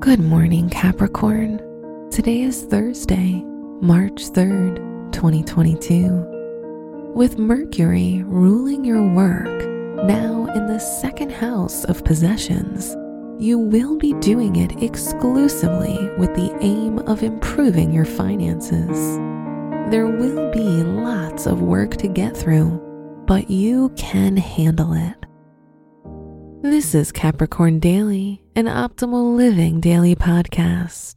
Good morning, Capricorn. Today is Thursday, March 3rd, 2022. With Mercury ruling your work now in the second house of possessions, you will be doing it exclusively with the aim of improving your finances. There will be lots of work to get through, but you can handle it. This is Capricorn Daily, an optimal living daily podcast.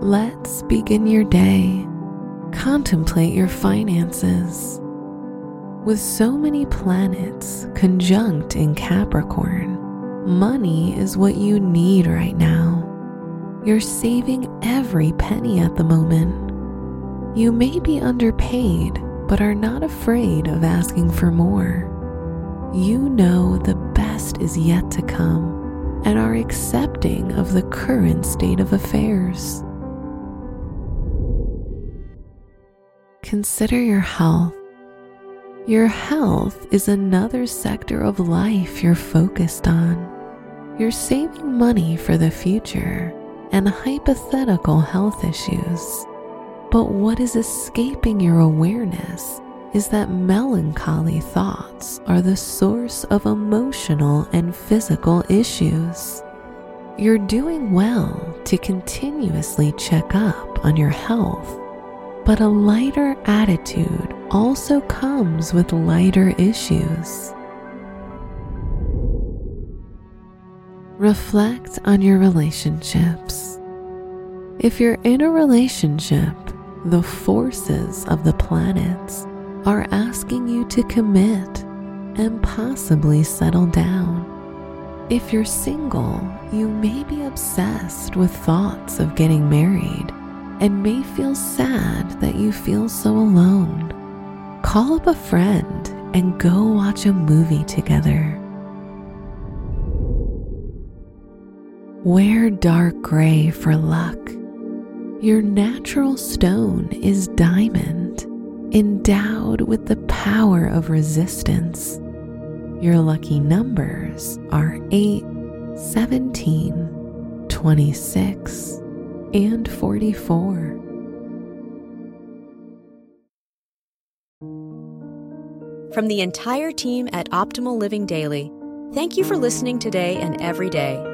Let's begin your day. Contemplate your finances. With so many planets conjunct in Capricorn, money is what you need right now. You're saving every penny at the moment. You may be underpaid but are not afraid of asking for more. You know the best is yet to come and are accepting of the current state of affairs. Consider your health. Your health is another sector of life you're focused on. You're saving money for the future and hypothetical health issues but what is escaping your awareness is that melancholy thoughts are the source of emotional and physical issues. You're doing well to continuously check up on your health, but a lighter attitude also comes with lighter issues. Reflect on your relationships. If you're in a relationship the forces of the planets are asking you to commit and possibly settle down. If you're single, you may be obsessed with thoughts of getting married and may feel sad that you feel so alone. Call up a friend and go watch a movie together. Wear dark gray for luck your natural stone is diamond, endowed with the power of resistance. Your lucky numbers are 8, 17, 26, and 44. From the entire team at Optimal Living Daily, thank you for listening today and every day